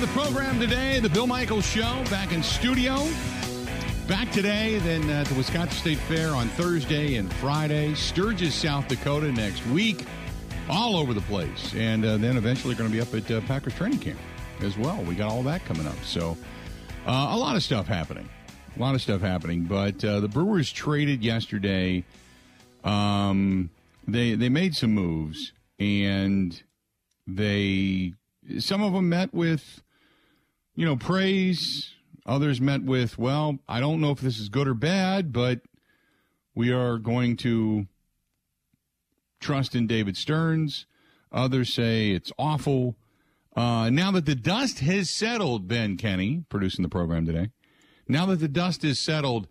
The program today, the Bill Michaels Show, back in studio. Back today, then at the Wisconsin State Fair on Thursday and Friday. Sturgis, South Dakota next week. All over the place. And uh, then eventually going to be up at uh, Packers training camp as well. We got all that coming up. So uh, a lot of stuff happening. A lot of stuff happening. But uh, the Brewers traded yesterday. Um, they, they made some moves, and they some of them met with, you know, praise. Others met with, well, I don't know if this is good or bad, but we are going to trust in David Stearns. Others say it's awful. Uh, now that the dust has settled, Ben Kenny, producing the program today, now that the dust is settled,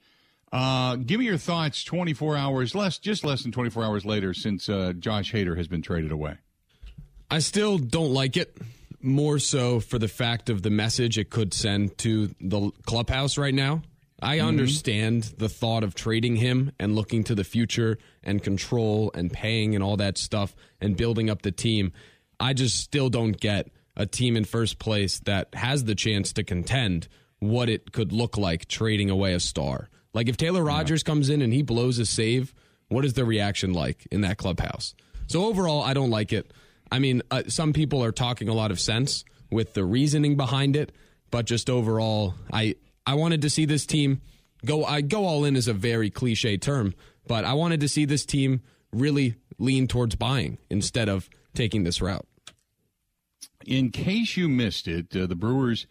uh, give me your thoughts 24 hours, less, just less than 24 hours later since uh, Josh Hader has been traded away. I still don't like it more so for the fact of the message it could send to the clubhouse right now. I mm-hmm. understand the thought of trading him and looking to the future and control and paying and all that stuff and building up the team. I just still don't get a team in first place that has the chance to contend what it could look like trading away a star. Like if Taylor Rogers yeah. comes in and he blows a save, what is the reaction like in that clubhouse? So overall, I don't like it. I mean, uh, some people are talking a lot of sense with the reasoning behind it, but just overall, I I wanted to see this team go. I go all in is a very cliche term, but I wanted to see this team really lean towards buying instead of taking this route. In case you missed it, uh, the Brewers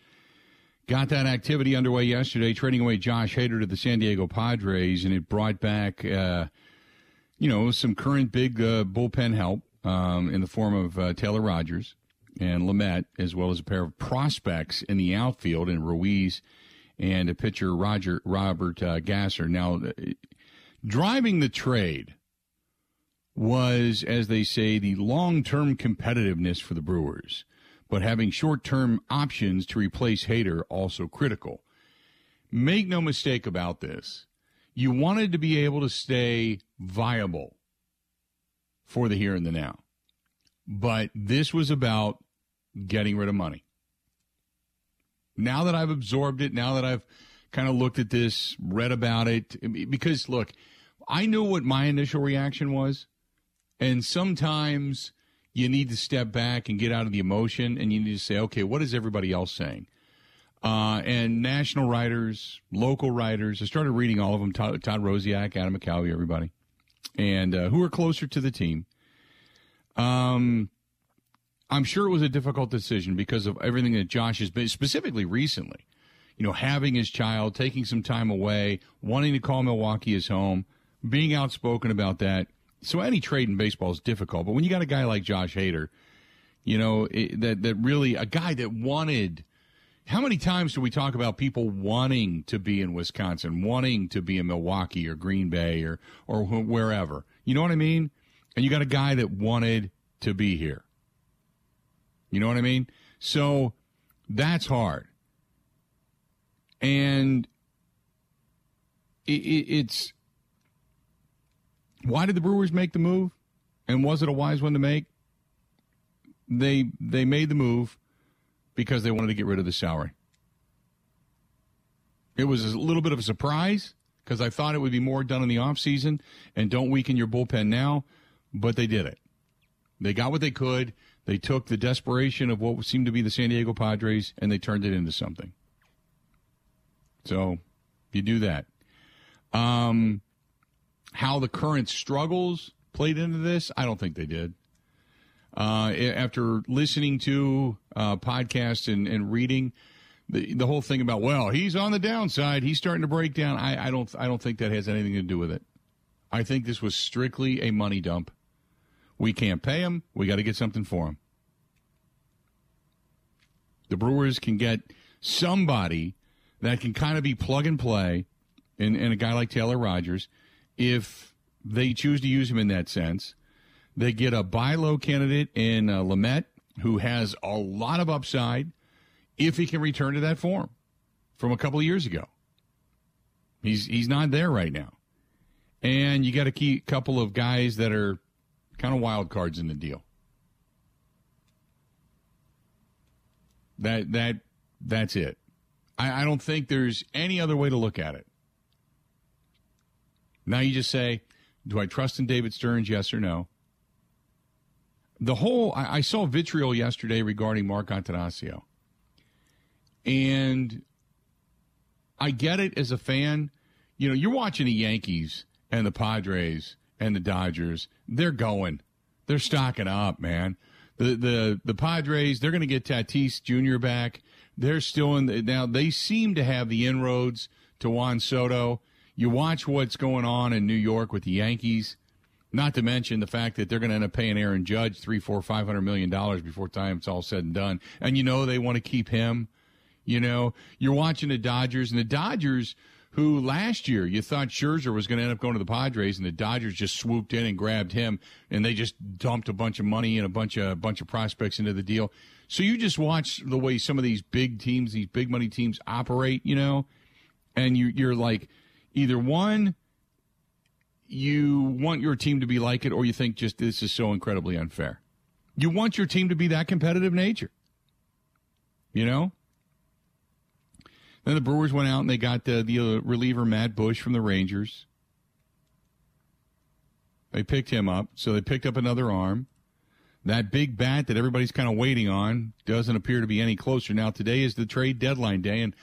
got that activity underway yesterday, trading away Josh Hader to the San Diego Padres, and it brought back, uh, you know, some current big uh, bullpen help um, in the form of uh, Taylor Rogers and Lamet, as well as a pair of prospects in the outfield in Ruiz and a pitcher Roger Robert uh, Gasser. Now, uh, driving the trade was, as they say, the long-term competitiveness for the Brewers, but having short-term options to replace Hader also critical. Make no mistake about this. You wanted to be able to stay viable for the here and the now. But this was about getting rid of money. Now that I've absorbed it, now that I've kind of looked at this, read about it, because look, I knew what my initial reaction was. And sometimes you need to step back and get out of the emotion and you need to say, okay, what is everybody else saying? Uh, and national writers, local writers, I started reading all of them Todd, Todd Rosiak, Adam McCalvy, everybody and uh, who are closer to the team. Um, I'm sure it was a difficult decision because of everything that Josh has been, specifically recently. You know, having his child, taking some time away, wanting to call Milwaukee his home, being outspoken about that. So any trade in baseball is difficult, but when you got a guy like Josh Hader, you know it, that that really a guy that wanted how many times do we talk about people wanting to be in Wisconsin, wanting to be in Milwaukee or Green Bay or or wherever? You know what I mean? And you got a guy that wanted to be here. You know what I mean? So that's hard. And it, it, it's why did the Brewers make the move? And was it a wise one to make? They they made the move because they wanted to get rid of the salary. It was a little bit of a surprise because I thought it would be more done in the offseason and don't weaken your bullpen now, but they did it. They got what they could. They took the desperation of what seemed to be the San Diego Padres and they turned it into something. So you do that. Um, how the current struggles played into this, I don't think they did. Uh, after listening to uh, podcasts and, and reading the the whole thing about well he's on the downside he's starting to break down I, I don't I don't think that has anything to do with it. I think this was strictly a money dump. We can't pay him. We got to get something for him. The Brewers can get somebody that can kind of be plug and play, and, and a guy like Taylor Rogers, if they choose to use him in that sense. They get a buy low candidate in uh, Lamet, who has a lot of upside if he can return to that form from a couple of years ago. He's he's not there right now, and you got a key couple of guys that are kind of wild cards in the deal. That that that's it. I, I don't think there's any other way to look at it. Now you just say, do I trust in David Stearns? Yes or no? The whole I, I saw vitriol yesterday regarding Mark Attanasio. And I get it as a fan. You know, you're watching the Yankees and the Padres and the Dodgers. They're going. They're stocking up, man. The the the Padres, they're going to get Tatis Jr. back. They're still in the, now. They seem to have the inroads to Juan Soto. You watch what's going on in New York with the Yankees. Not to mention the fact that they're going to end up paying Aaron Judge three, four, five hundred million dollars before time it's all said and done. And you know they want to keep him. You know, you're watching the Dodgers, and the Dodgers, who last year you thought Scherzer was going to end up going to the Padres, and the Dodgers just swooped in and grabbed him, and they just dumped a bunch of money and a bunch of a bunch of prospects into the deal. So you just watch the way some of these big teams, these big money teams operate, you know, and you you're like, either one, you want your team to be like it, or you think just this is so incredibly unfair. You want your team to be that competitive nature, you know. Then the Brewers went out and they got the, the uh, reliever Matt Bush from the Rangers. They picked him up, so they picked up another arm. That big bat that everybody's kind of waiting on doesn't appear to be any closer. Now, today is the trade deadline day, and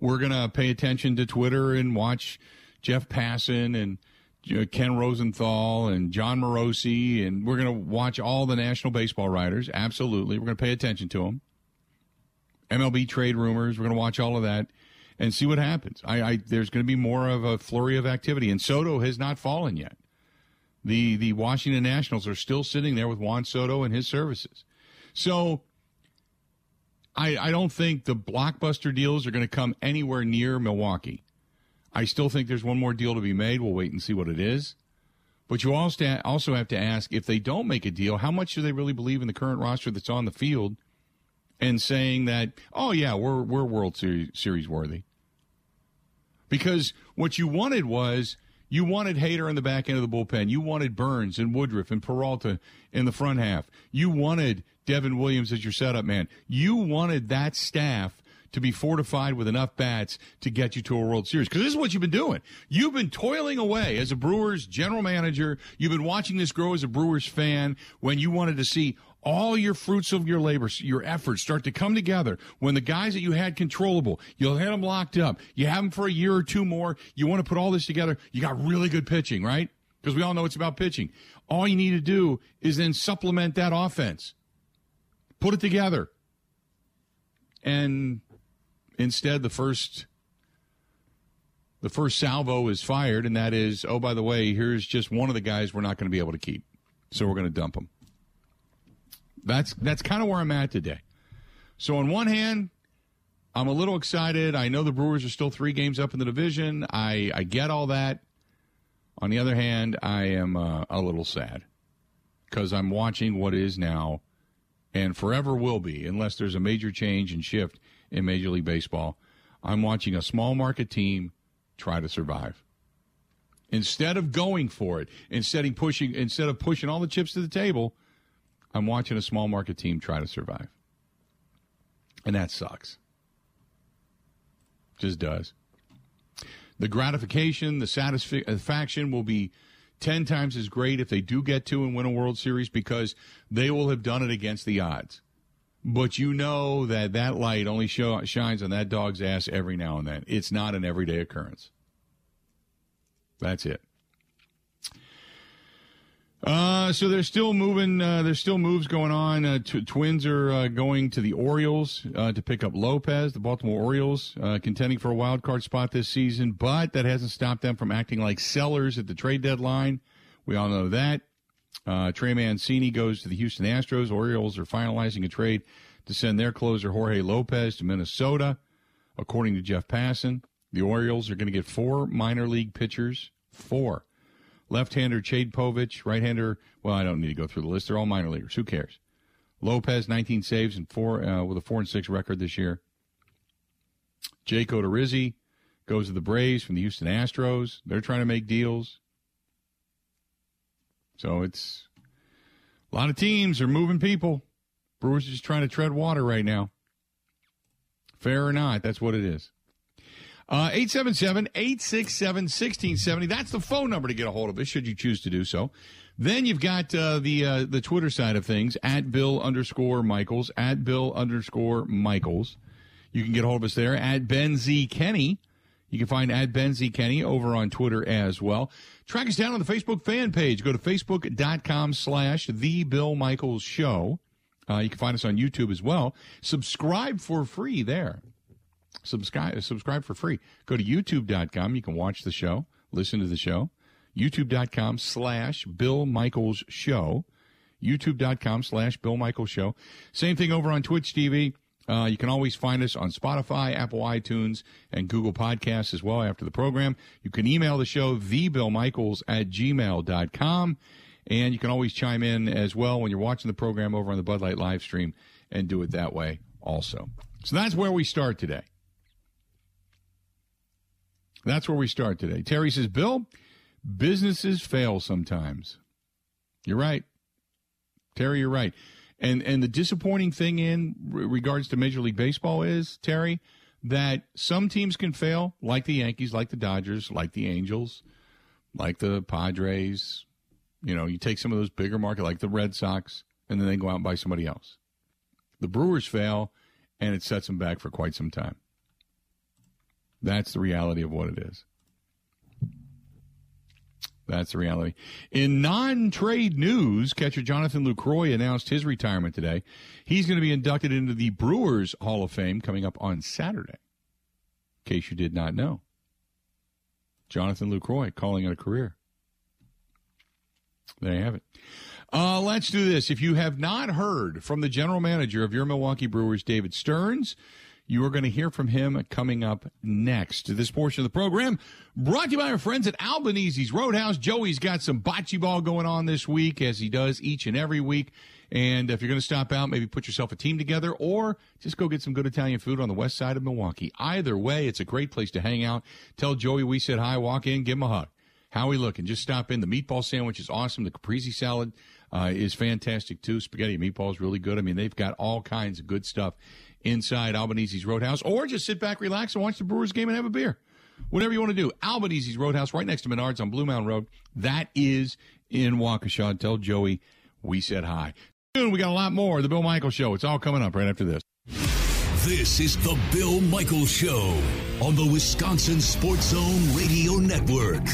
we're going to pay attention to Twitter and watch Jeff Passan and Uh, Ken Rosenthal and Jon Morosi, and we're going to watch all the national baseball writers. Absolutely. We're going to pay attention to them. MLB trade rumors. We're going to watch all of that and see what happens. I, I there's going to be more of a flurry of activity, and Soto has not fallen yet. The the Washington Nationals are still sitting there with Juan Soto and his services. So I I don't think the blockbuster deals are going to come anywhere near Milwaukee. I still think there's one more deal to be made. We'll wait and see what it is. But you also have to ask if they don't make a deal, how much do they really believe in the current roster that's on the field and saying that, oh yeah, we're we're World Series, worthy. Because what you wanted was you wanted Hader in the back end of the bullpen. You wanted Burns and Woodruff and Peralta in the front half. You wanted Devin Williams as your setup man. You wanted that staff to be fortified with enough bats to get you to a World Series. Because this is what you've been doing. You've been toiling away as a Brewers general manager. You've been watching this grow as a Brewers fan when you wanted to see all your fruits of your labor, your efforts start to come together when the guys that you had controllable, you'll have them locked up. You have them for a year or two more. You want to put all this together. You got really good pitching, right? Because we all know it's about pitching. All you need to do is then supplement that offense. Put it together. And instead, the first the first salvo is fired, and that is, oh, by the way, here's just one of the guys we're not going to be able to keep. So we're going to dump him. That's that's kind of where I'm at today. So on one hand, I'm a little excited. I know the Brewers are still three games up in the division. I I get all that. On the other hand, I am uh, a little sad because I'm watching what is now and forever will be, unless there's a major change and shift in Major League Baseball. I'm watching a small market team try to survive. Instead of going for it, instead of pushing, instead of pushing all the chips to the table, I'm watching a small market team try to survive. And that sucks. Just does. The gratification, the satisfaction will be 10 times as great if they do get to and win a World Series because they will have done it against the odds. But you know that that light only show, shines on that dog's ass every now and then. It's not an everyday occurrence. That's it. Uh, so they're still moving. Uh, there's still moves going on. Uh, t- twins are uh, going to the Orioles uh, to pick up Lopez. The Baltimore Orioles uh, contending for a wild card spot this season, but that hasn't stopped them from acting like sellers at the trade deadline. We all know that. Trey Mancini goes to the Houston Astros. Orioles are finalizing a trade to send their closer Jorge Lopez to Minnesota, according to Jeff Passan. The Orioles are going to get four minor league pitchers. Four Left-hander Cade Povich, right-hander. Well, I don't need to go through the list. They're all minor leaguers. Who cares? Lopez, 19 saves and four uh, with a four and six record this year. Jake Odorizzi goes to the Braves from the Houston Astros. They're trying to make deals. So it's a lot of teams are moving people. Brewers just trying to tread water right now. Fair or not, that's what it is. Uh, 877 867 1670. That's the phone number to get a hold of us, should you choose to do so. Then you've got uh, the uh, the Twitter side of things at Bill underscore Michaels at Bill underscore Michaels. You can get a hold of us there at Ben Z Kenny. You can find at Ben Z Kenny over on Twitter as well. Track us down on the Facebook fan page. Go to facebook.com slash The Bill Michaels Show. Uh, you can find us on YouTube as well. Subscribe for free there. Subscribe, subscribe for free. Go to youtube.com. You can watch the show, listen to the show. YouTube.com slash Bill Michaels Show. YouTube.com slash Bill Michaels Show. Same thing over on Twitch TV. Uh, you can always find us on Spotify, Apple iTunes, and Google Podcasts as well after the program. You can email the show, thebillmichaels at gmail.com. And you can always chime in as well when you're watching the program over on the Bud Light live stream and do it that way also. So that's where we start today. That's where we start today. Terry says, Bill, businesses fail sometimes. You're right. Terry, you're right. And and the disappointing thing in regards to Major League Baseball is, Terry, that some teams can fail, like the Yankees, like the Dodgers, like the Angels, like the Padres. You know, you take some of those bigger market, like the Red Sox, and then they go out and buy somebody else. The Brewers fail, and it sets them back for quite some time. That's the reality of what it is. That's the reality. In non trade news, catcher Jonathan Lucroy announced his retirement today. He's going to be inducted into the Brewers Hall of Fame coming up on Saturday. In case you did not know. Jonathan Lucroy calling it a career. There you have it. Uh, let's do this. If you have not heard from the general manager of your Milwaukee Brewers, David Stearns, you are going to hear from him coming up next. This portion of the program brought to you by our friends at Albanese's Roadhouse. Joey's got some bocce ball going on this week, as he does each and every week. And if you're going to stop out, maybe put yourself a team together or just go get some good Italian food on the west side of Milwaukee. Either way, it's a great place to hang out. Tell Joey we said hi, walk in, give him a hug. How we looking? Just stop in. The meatball sandwich is awesome. The caprese salad uh, is fantastic too. Spaghetti and meatballs really good. I mean, they've got all kinds of good stuff inside Albanese's Roadhouse, or just sit back, relax, and watch the Brewers game and have a beer. Whatever you want to do. Albanese's Roadhouse, right next to Menards on Blue Mountain Road. That is in Waukesha. Tell Joey we said hi. Soon we got a lot more. The Bill Michaels Show. It's all coming up right after this. This is the Bill Michaels Show on the Wisconsin Sports Zone Radio Network.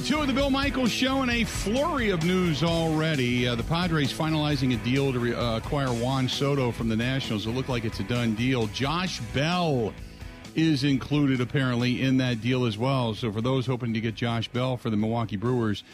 Two of the Bill Michaels Show and a flurry of news already. Uh, the Padres finalizing a deal to re- uh, acquire Juan Soto from the Nationals. It looked like it's a done deal. Josh Bell is included apparently in that deal as well. So for those hoping to get Josh Bell for the Milwaukee Brewers,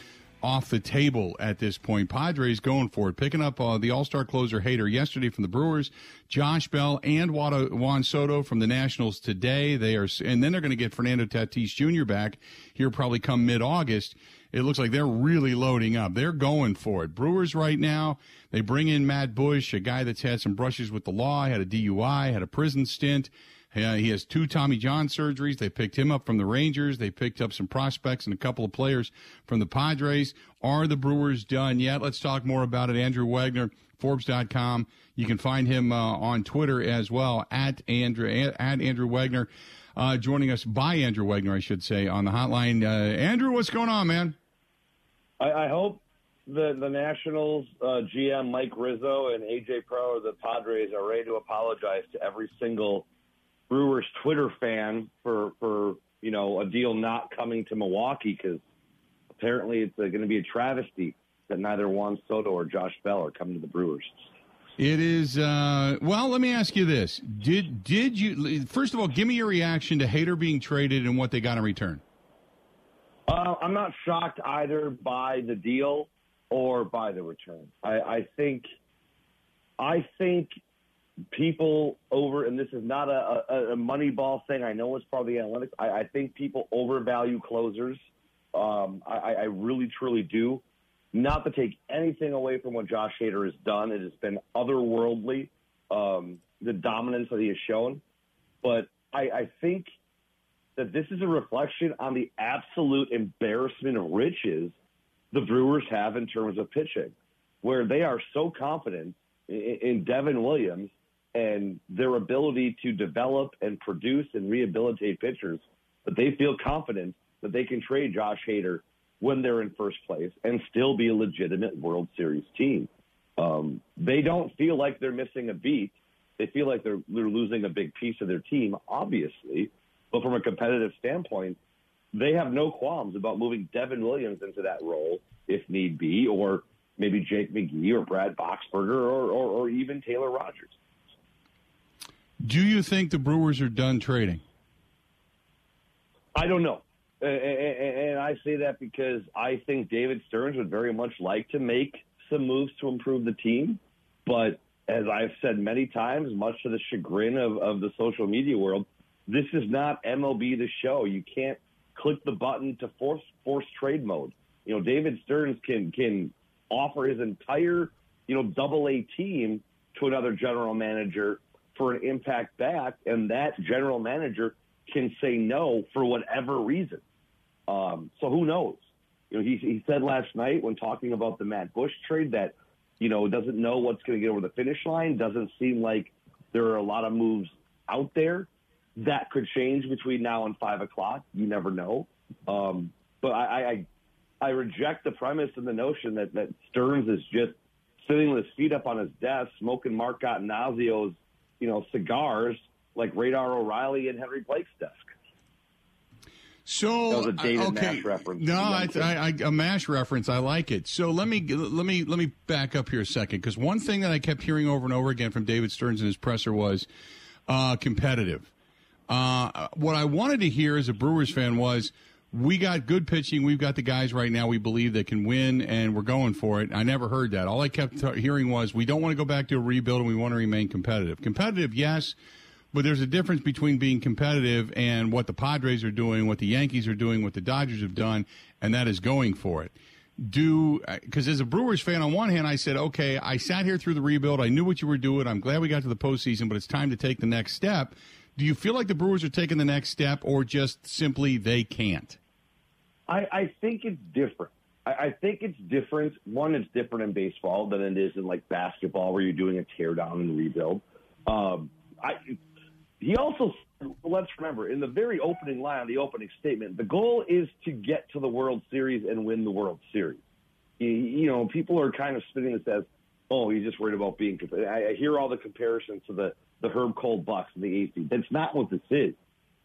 off the table at this point. Padres going for it, picking up uh, the All Star closer Hader yesterday from the Brewers, Josh Bell and Juan Soto from the Nationals today. They are, and then they're going to get Fernando Tatis Jr. back here probably come mid August. It looks like they're really loading up. They're going for it. Brewers right now, they bring in Matt Bush, a guy that's had some brushes with the law, had a DUI, had a prison stint. Uh, he has two Tommy John surgeries. They picked him up from the Rangers. They picked up some prospects and a couple of players from the Padres. Are the Brewers done yet? Let's talk more about it. Andrew Wagner, Forbes.com. You can find him uh, on Twitter as well at Andrew at Andrew Wagner. Uh, joining us by Andrew Wagner, I should say, on the hotline. Uh, Andrew, what's going on, man? I, I hope the the Nationals uh, GM Mike Rizzo and AJ Preller, the Padres, are ready to apologize to every single Brewers Twitter fan for for you know a deal not coming to Milwaukee because apparently it's uh, going to be a travesty that neither Juan Soto or Josh Bell are coming to the Brewers. It is uh, well. Let me ask you this: Did did you first of all give me your reaction to Hader being traded and what they got in return? Uh, I'm not shocked either by the deal or by the return. I, I think I think people over, and this is not a, a, a money ball thing. I know it's the analytics. I, I think people overvalue closers Um, I, I really, truly do. Not to take anything away from what Josh Hader has done. It has been otherworldly, um, the dominance that he has shown. But I, I think that this is a reflection on the absolute embarrassment of riches the Brewers have in terms of pitching, where they are so confident in, in Devin Williams and their ability to develop and produce and rehabilitate pitchers that they feel confident that they can trade Josh Hader when they're in first place and still be a legitimate World Series team. Um, they don't feel like they're missing a beat. They feel like they're they're losing a big piece of their team, obviously. But from a competitive standpoint, they have no qualms about moving Devin Williams into that role if need be, or maybe Jake McGee or Brad Boxberger or, or, or even Taylor Rogers. Do you think the Brewers are done trading? I don't know. And I say that because I think David Stearns would very much like to make some moves to improve the team. But as I've said many times, much to the chagrin of, of the social media world, this is not MLB the show. You can't click the button to force force trade mode. You know, David Stearns can can offer his entire, you know, double A team to another general manager for an impact back, and that general manager can say no for whatever reason. Um, so who knows? You know, he, he said last night when talking about the Matt Bush trade that, you know, doesn't know what's going to get over the finish line. Doesn't seem like there are a lot of moves out there. That could change between now and five o'clock. You never know. Um, but I, I, I reject the premise and the notion that, that Stearns is just sitting with his feet up on his desk, smoking Mark Attanasio's, you know, cigars like Radar O'Reilly and Henry Blake's desk. So that was a dated okay. Mash reference. No, I, I, I, a Mash reference. I like it. So let me let me let me back up here a second because one thing that I kept hearing over and over again from David Stearns in his presser was uh, competitive. Uh, what I wanted to hear as a Brewers fan was we got good pitching. We've got the guys right now we believe that can win, and we're going for it. I never heard that. All I kept t- hearing was we don't want to go back to a rebuild and we want to remain competitive. Competitive, yes. But there's a difference between being competitive and what the Padres are doing, what the Yankees are doing, what the Dodgers have done, and that is going for it. Do uh, because as a Brewers fan, on one hand, I said, okay, I sat here through the rebuild. I knew what you were doing. I'm glad we got to the postseason, but it's time to take the next step. Do you feel like the Brewers are taking the next step, or just simply they can't? I, I think it's different. I, I think it's different. One, it's different in baseball than it is in like basketball, where you're doing a teardown and rebuild. Um, I he also, let's remember, in the very opening line, the opening statement, the goal is to get to the World Series and win the World Series. You, know, people are kind of spinning this as, oh, he's just worried about being. I, I hear all the comparisons to the the Herb Kohl Bucks and the AC. That's not what this is.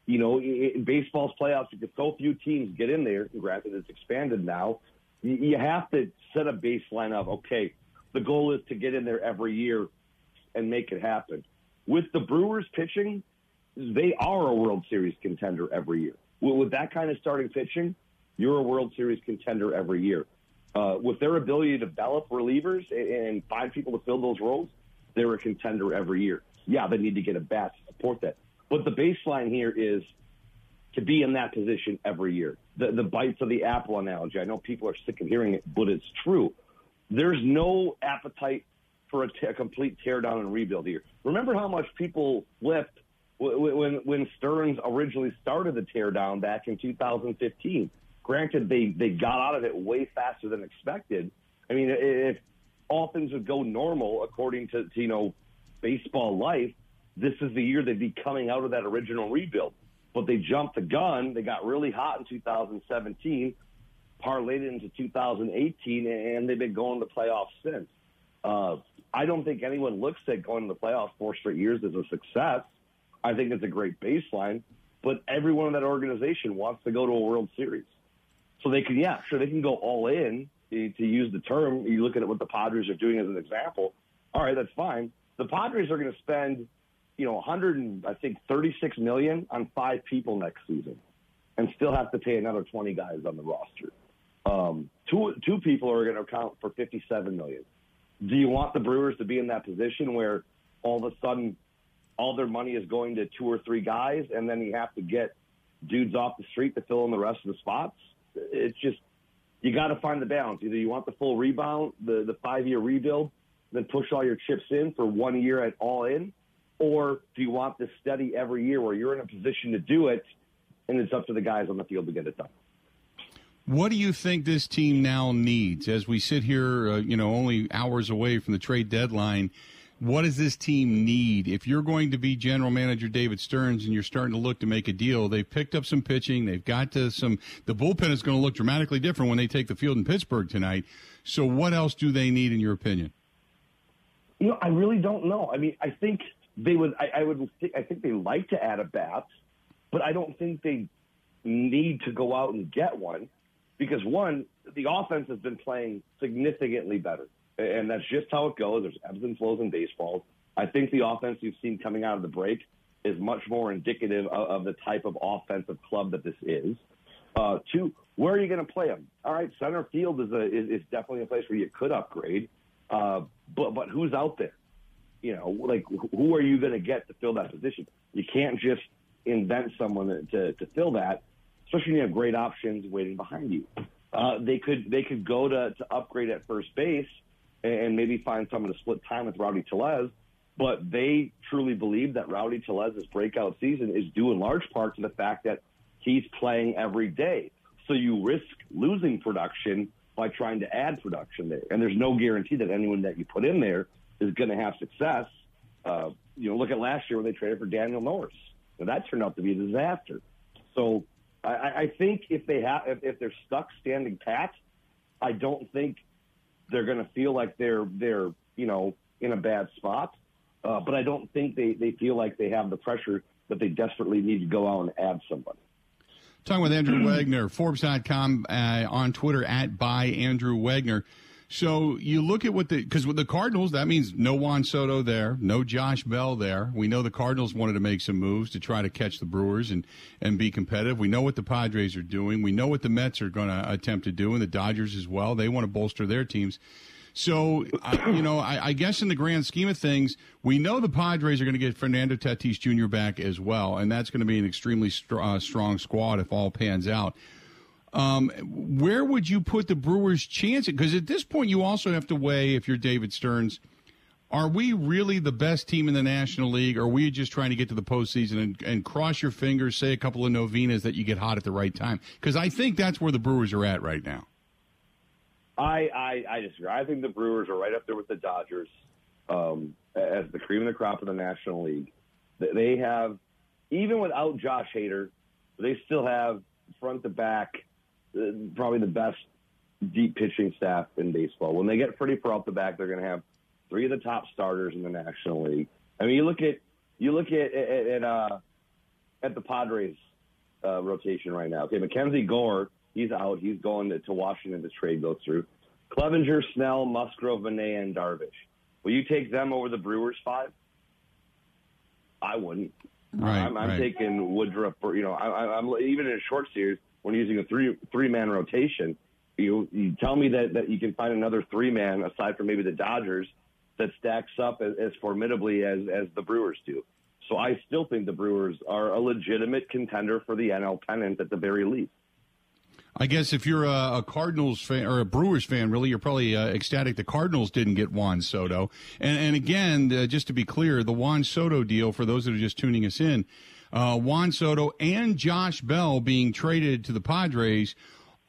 You know, in baseball's playoffs, because so few teams get in there, granted it's expanded now, you have to set a baseline of, okay, the goal is to get in there every year and make it happen with the Brewers pitching, they are a World Series contender every year. With that kind of starting pitching, you're a World Series contender every year. Uh, with their ability to develop relievers and find people to fill those roles, they're a contender every year. Yeah, they need to get a bat to support that. But the baseline here is to be in that position every year. The, the bites of the apple analogy. I know people are sick of hearing it, but it's true. There's no appetite for a, t- a complete teardown and rebuild here. Remember how much people flipped when when Stearns originally started the teardown back in 2015. Granted, they they got out of it way faster than expected. I mean, if all things would go normal according to, to you know baseball life, this is the year they'd be coming out of that original rebuild. But they jumped the gun. They got really hot in 2017, parlayed into 2018, and they've been going to playoffs since. Uh, I don't think anyone looks at going to the playoffs four straight years as a success. I think it's a great baseline, but everyone in that organization wants to go to a World Series. So they can, yeah, sure, they can go all in to use the term. You look at what the Padres are doing as an example. All right, that's fine. The Padres are going to spend, you know, 100 and I think 36 million on five people next season, and still have to pay another 20 guys on the roster. Um, two two people are going to account for 57 million do you want the Brewers to be in that position where all of a sudden all their money is going to two or three guys, and then you have to get dudes off the street to fill in the rest of the spots? It's just you got to find the balance. Either you want the full rebound, the the five year rebuild, then push all your chips in for one year at all in, or do you want this steady every year where you're in a position to do it, and it's up to the guys on the field to get it done. What do you think this team now needs as we sit here, uh, you know, only hours away from the trade deadline? What does this team need? If you're going to be general manager David Stearns and you're starting to look to make a deal, they've picked up some pitching. They've got to some, the bullpen is going to look dramatically different when they take the field in Pittsburgh tonight. So what else do they need in your opinion? You know, I really don't know. I mean, I think they would, I, I would, I think they like to add a bat, but I don't think they need to go out and get one because one, the offense has been playing significantly better, and that's just how it goes. There's ebbs and flows in baseball. I think the offense you've seen coming out of the break is much more indicative of, of the type of offensive club that this is. Uh, two, where are you going to play them? All right, center field is a is, is definitely a place where you could upgrade, uh, but but who's out there? You know, like who are you going to get to fill that position? You can't just invent someone to to fill that especially when you have great options waiting behind you. Uh, they could they could go to, to upgrade at first base and maybe find someone to split time with Rowdy Tellez. But they truly believe that Rowdy Tellez's breakout season is due in large part to the fact that he's playing every day. So you risk losing production by trying to add production there. And there's no guarantee that anyone that you put in there is going to have success. Uh, you know, look at last year when they traded for Daniel Norris. Now, that turned out to be a disaster. So I, I think if they have, if, if they're stuck standing pat, I don't think they're going to feel like they're they're you know in a bad spot. Uh, but I don't think they, they feel like they have the pressure that they desperately need to go out and add somebody. Talking with Andrew Wagner, Forbes.com, uh, on Twitter at by Andrew Wagner. So you look at what the because with the Cardinals, that means no Juan Soto there, no Josh Bell there. We know the Cardinals wanted to make some moves to try to catch the Brewers and and be competitive. We know what the Padres are doing. We know what the Mets are going to attempt to do, and the Dodgers as well. They want to bolster their teams. So, I, you know, I, I, guess in the grand scheme of things, we know the Padres are going to get Fernando Tatis Jr. back as well, and that's going to be an extremely str- uh, strong squad if all pans out. Um, where would you put the Brewers' chance? Because at this point, you also have to weigh if you're David Stearns. Are we really the best team in the National League, or are we just trying to get to the postseason and, and cross your fingers, say a couple of novenas that you get hot at the right time? Because I think that's where the Brewers are at right now. I, I, I disagree. I think the Brewers are right up there with the Dodgers um, as the cream of the crop of the National League. They have, even without Josh Hader, they still have front to back probably the best deep pitching staff in baseball. When they get Freddie Peralta back, they're going to have three of the top starters in the National League. I mean, you look at you look at at, at, uh, at the Padres uh, rotation right now. Okay, Mackenzie Gore, he's out. He's going to, to Washington to trade goes through. Clevinger, Snell, Musgrove, Manaea, and Darvish. Will you take them over the Brewers five? I wouldn't. Right, I'm, I'm right. taking Woodruff. You know, I, I'm even in a short series when using a three three man rotation. You you tell me that that you can find another three man aside from maybe the Dodgers that stacks up as, as formidably as as the Brewers do. So I still think the Brewers are a legitimate contender for the NL pennant at the very least. I guess if you're a, a, Cardinals fan or a Brewers fan, really, you're probably uh, ecstatic the Cardinals didn't get Juan Soto. And, and again, uh, just to be clear, the Juan Soto deal, for those that are just tuning us in, uh, Juan Soto and Josh Bell being traded to the Padres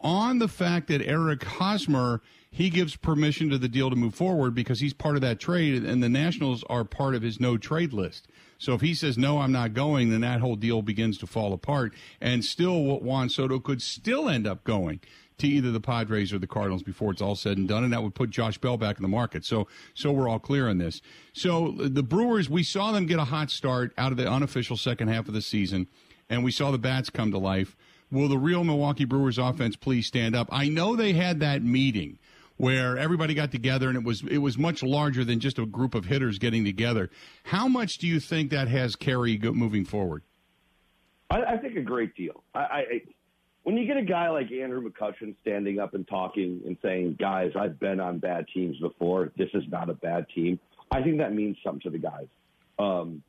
on the fact that Eric Hosmer he gives permission to the deal to move forward because he's part of that trade and the Nationals are part of his no trade list. So if he says no, I'm not going, then that whole deal begins to fall apart and still what Juan Soto could still end up going to either the Padres or the Cardinals before it's all said and done, and that would put Josh Bell back in the market. So, so we're all clear on this. So the Brewers, we saw them get a hot start out of the unofficial second half of the season, and we saw the bats come to life. Will the real Milwaukee Brewers offense please stand up? I know they had that meeting where everybody got together and it was it was much larger than just a group of hitters getting together. How much do you think that has carry moving forward? I, I think a great deal. I, I when you get a guy like Andrew McCutchen standing up and talking and saying, guys, I've been on bad teams before. This is not a bad team. I think that means something to the guys. Um,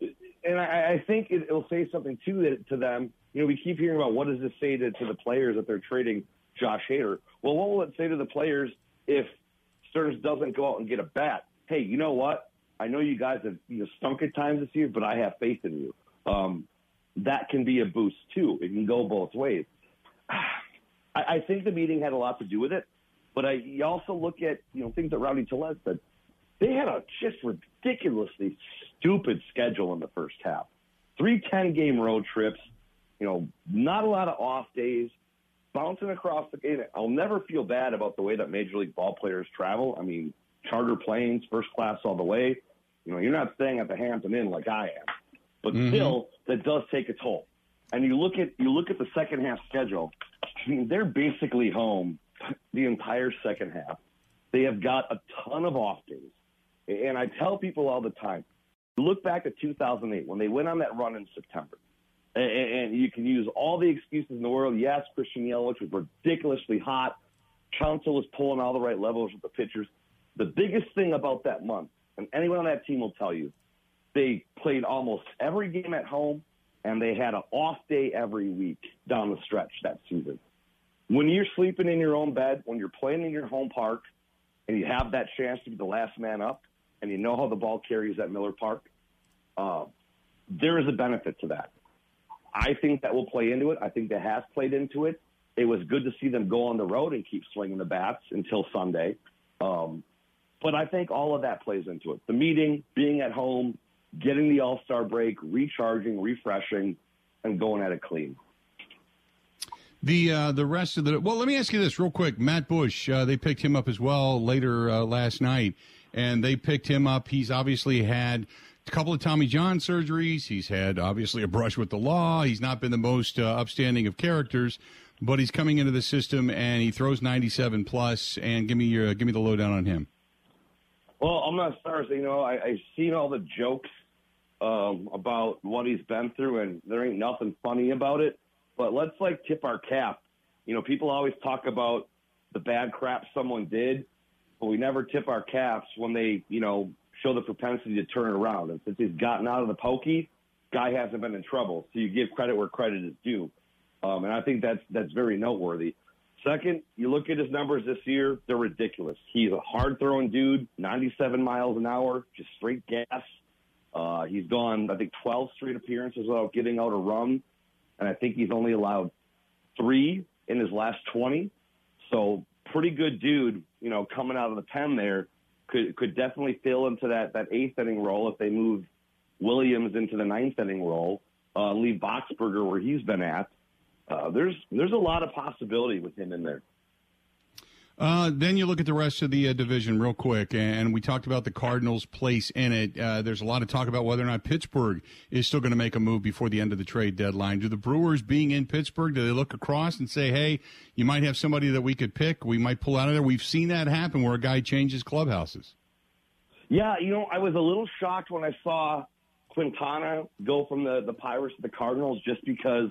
and I, I think it, will say something to to them. You know, we keep hearing about what does this say to, to the players that they're trading Josh Hader. Well, what will it say to the players if Stearns doesn't go out and get a bat? Hey, you know what? I know you guys have you know, stunk at times this year, but I have faith in you. Um, that can be a boost too. It can go both ways. I, I think the meeting had a lot to do with it, but I you also look at you know things that Rowdy Tellez said. They had a just ridiculously stupid schedule in the first half. Three ten game road trips, you know, not a lot of off days, bouncing across the game. I'll never feel bad about the way that Major League ball players travel. I mean, charter planes, first class all the way. You know, you're not staying at the Hampton Inn like I am, but mm-hmm. still, that does take a toll. And you look at you look at the second half schedule. I mean, they're basically home the entire second half. They have got a ton of off days. And I tell people all the time, look back at 2008 when they went on that run in September. And, and you can use all the excuses in the world. Yes, Christian Yelich was ridiculously hot. Counsell was pulling all the right levels with the pitchers. The biggest thing about that month, and anyone on that team will tell you, they played almost every game at home, and they had an off day every week down the stretch that season. When you're sleeping in your own bed, when you're playing in your home park, and you have that chance to be the last man up, and you know how the ball carries at Miller Park, uh, there is a benefit to that. I think that will play into it. I think that has played into it. It was good to see them go on the road and keep swinging the bats until Sunday. Um, but I think all of that plays into it. The meeting, being at home, getting the All Star break, recharging, refreshing, and going at it clean. The uh, the rest of the well, let me ask you this real quick. Matt Bush, uh, they picked him up as well later uh, last night and they picked him up. He's obviously had a couple of Tommy John surgeries. He's had obviously a brush with the law. He's not been the most uh, upstanding of characters, but he's coming into the system and he throws 97 plus. And give me your give me the lowdown on him. Well, I'm not sorry. You know, I, I've seen all the jokes um, about what he's been through, and there ain't nothing funny about it. But let's like tip our cap. You know, people always talk about the bad crap someone did but we never tip our caps when they, you know, show the propensity to turn around. And since he's gotten out of the pokey, guy hasn't been in trouble. So you give credit where credit is due. Um, and I think that's that's very noteworthy. Second, you look at his numbers this year; they're ridiculous. He's a hard throwing dude, 97 miles an hour, just straight gas. Uh, he's gone, I think, 12 straight appearances without getting out a run, and I think he's only allowed three in his last 20. So pretty good dude, you know, coming out of the pen there, could could definitely fill into that that eighth inning role if they move Williams into the ninth inning role, uh, leave Boxberger where he's been at. Uh, there's there's a lot of possibility with him in there. Uh, then you look at the rest of the uh, division real quick, and we talked about the Cardinals' place in it. Uh, there's a lot of talk about whether or not Pittsburgh is still going to make a move before the end of the trade deadline. Do the Brewers, being in Pittsburgh, do they look across and say, "Hey, you might have somebody that we could pick. We might pull out of there." We've seen that happen where a guy changes clubhouses. Yeah, you know, I was a little shocked when I saw Quintana go from the the Pirates to the Cardinals, just because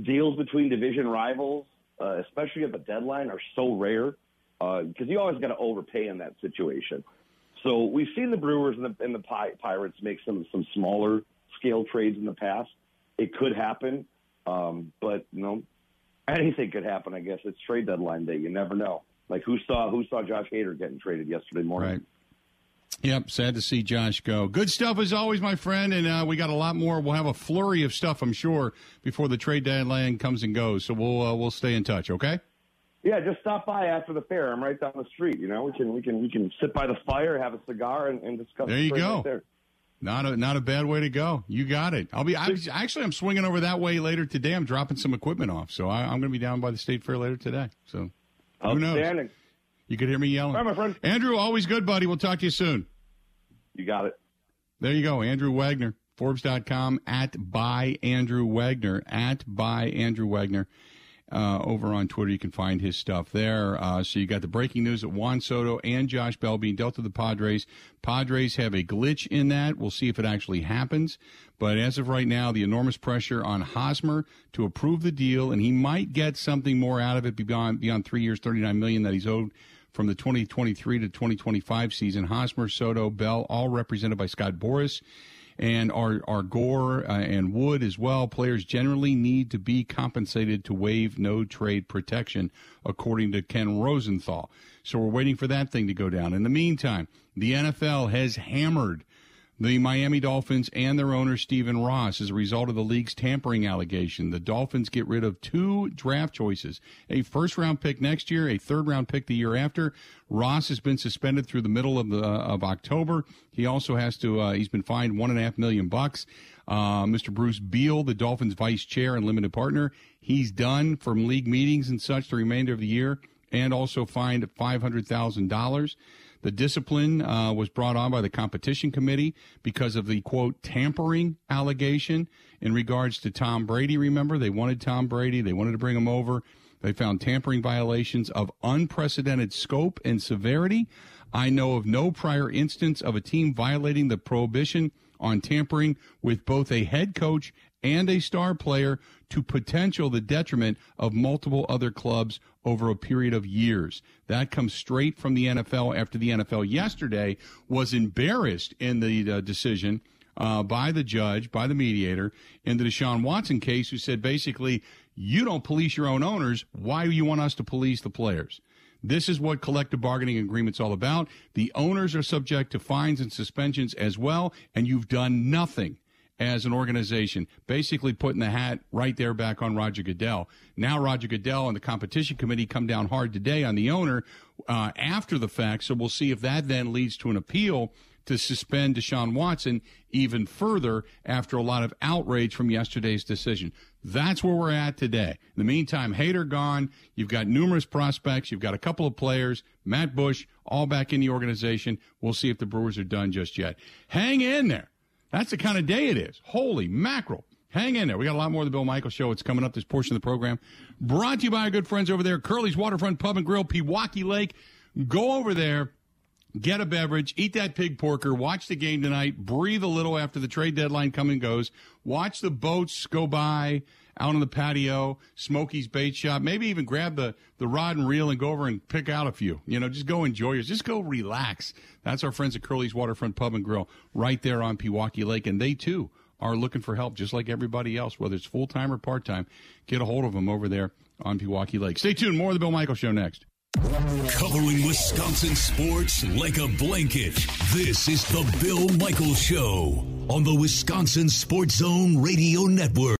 deals between division rivals uh, especially at the deadline, are so rare because uh, you always got to overpay in that situation. So we've seen the Brewers and the, and the Pi- Pirates make some some smaller scale trades in the past. It could happen, um, but you know, anything could happen. I guess it's trade deadline day. You never know. Like who saw who saw Josh Hader getting traded yesterday morning? Right. Yep, sad to see Josh go. Good stuff as always, my friend, and uh, we got a lot more. We'll have a flurry of stuff, I'm sure, before the trade deadline comes and goes. So we'll uh, we'll stay in touch, okay? Yeah, just stop by after the fair. I'm right down the street. You know, we can we can we can sit by the fire, have a cigar, and, and discuss. There you go. Right there. Not a not a bad way to go. You got it. I'll be I, actually I'm swinging over that way later today. I'm dropping some equipment off, so I, am going to be down by the state fair later today. So who knows? You could hear me yelling. All right, my friend. Andrew, always good, buddy. We'll talk to you soon. You got it. There you go. Andrew Wagner, Forbes.com at by Andrew Wagner, at by Andrew Wagner. Uh, over on Twitter, you can find his stuff there. Uh, so you got the breaking news that Juan Soto and Josh Bell being dealt to the Padres. Padres have a glitch in that. We'll see if it actually happens. But as of right now, the enormous pressure on Hosmer to approve the deal, and he might get something more out of it beyond beyond three years, thirty nine million that he's owed from the 2023 to 2025 season. Hosmer, Soto, Bell, all represented by Scott Boras. and our, our Gore uh, and Wood as well. Players generally need to be compensated to waive no trade protection, according to Ken Rosenthal. So we're waiting for that thing to go down. In the meantime, the NFL has hammered the Miami Dolphins and their owner, Stephen Ross, as a result of the league's tampering allegation. The Dolphins get rid of two draft choices a first round pick next year, a third round pick the year after. Ross has been suspended through the middle of, the, of October. He also has to, uh, he's been fined one and a half million bucks. Uh, Mr. Bruce Beal, the Dolphins vice chair and limited partner, he's done from league meetings and such the remainder of the year and also fined $500,000. The discipline uh, was brought on by the competition committee because of the quote tampering allegation in regards to Tom Brady. Remember, they wanted Tom Brady, they wanted to bring him over. They found tampering violations of unprecedented scope and severity. I know of no prior instance of a team violating the prohibition on tampering with both a head coach and a star player to potential the detriment of multiple other clubs over a period of years. That comes straight from the NFL after the NFL yesterday was embarrassed in the uh, decision uh, by the judge, by the mediator in the Deshaun Watson case, who said basically, you don't police your own owners. Why do you want us to police the players? This is what collective bargaining agreement's all about. The owners are subject to fines and suspensions as well, and you've done nothing as an organization, basically putting the hat right there back on Roger Goodell. Now Roger Goodell and the competition committee come down hard today on the owner uh, after the fact. So we'll see if that then leads to an appeal to suspend Deshaun Watson even further after a lot of outrage from yesterday's decision. That's where we're at today. In the meantime, Hader gone. You've got numerous prospects. You've got a couple of players, Matt Bush, all back in the organization. We'll see if the Brewers are done just yet. Hang in there. That's the kind of day it is. Holy mackerel. Hang in there. We got a lot more of the Bill Michaels Show. It's coming up this portion of the program. Brought to you by our good friends over there, Curly's Waterfront Pub and Grill, Pewaukee Lake. Go over there, get a beverage, eat that pig porker, watch the game tonight, breathe a little after the trade deadline come and goes, watch the boats go by out on the patio, Smokey's bait shop, maybe even grab the, the rod and reel and go over and pick out a few. You know, just go enjoy yours. Just go relax. That's our friends at Curly's Waterfront Pub and Grill right there on Pewaukee Lake. And they too are looking for help just like everybody else, whether it's full time or part time. Get a hold of them over there on Pewaukee Lake. Stay tuned. More of the Bill Michaels Show next. Covering Wisconsin sports like a blanket. This is the Bill Michaels Show on the Wisconsin Sports Zone Radio Network.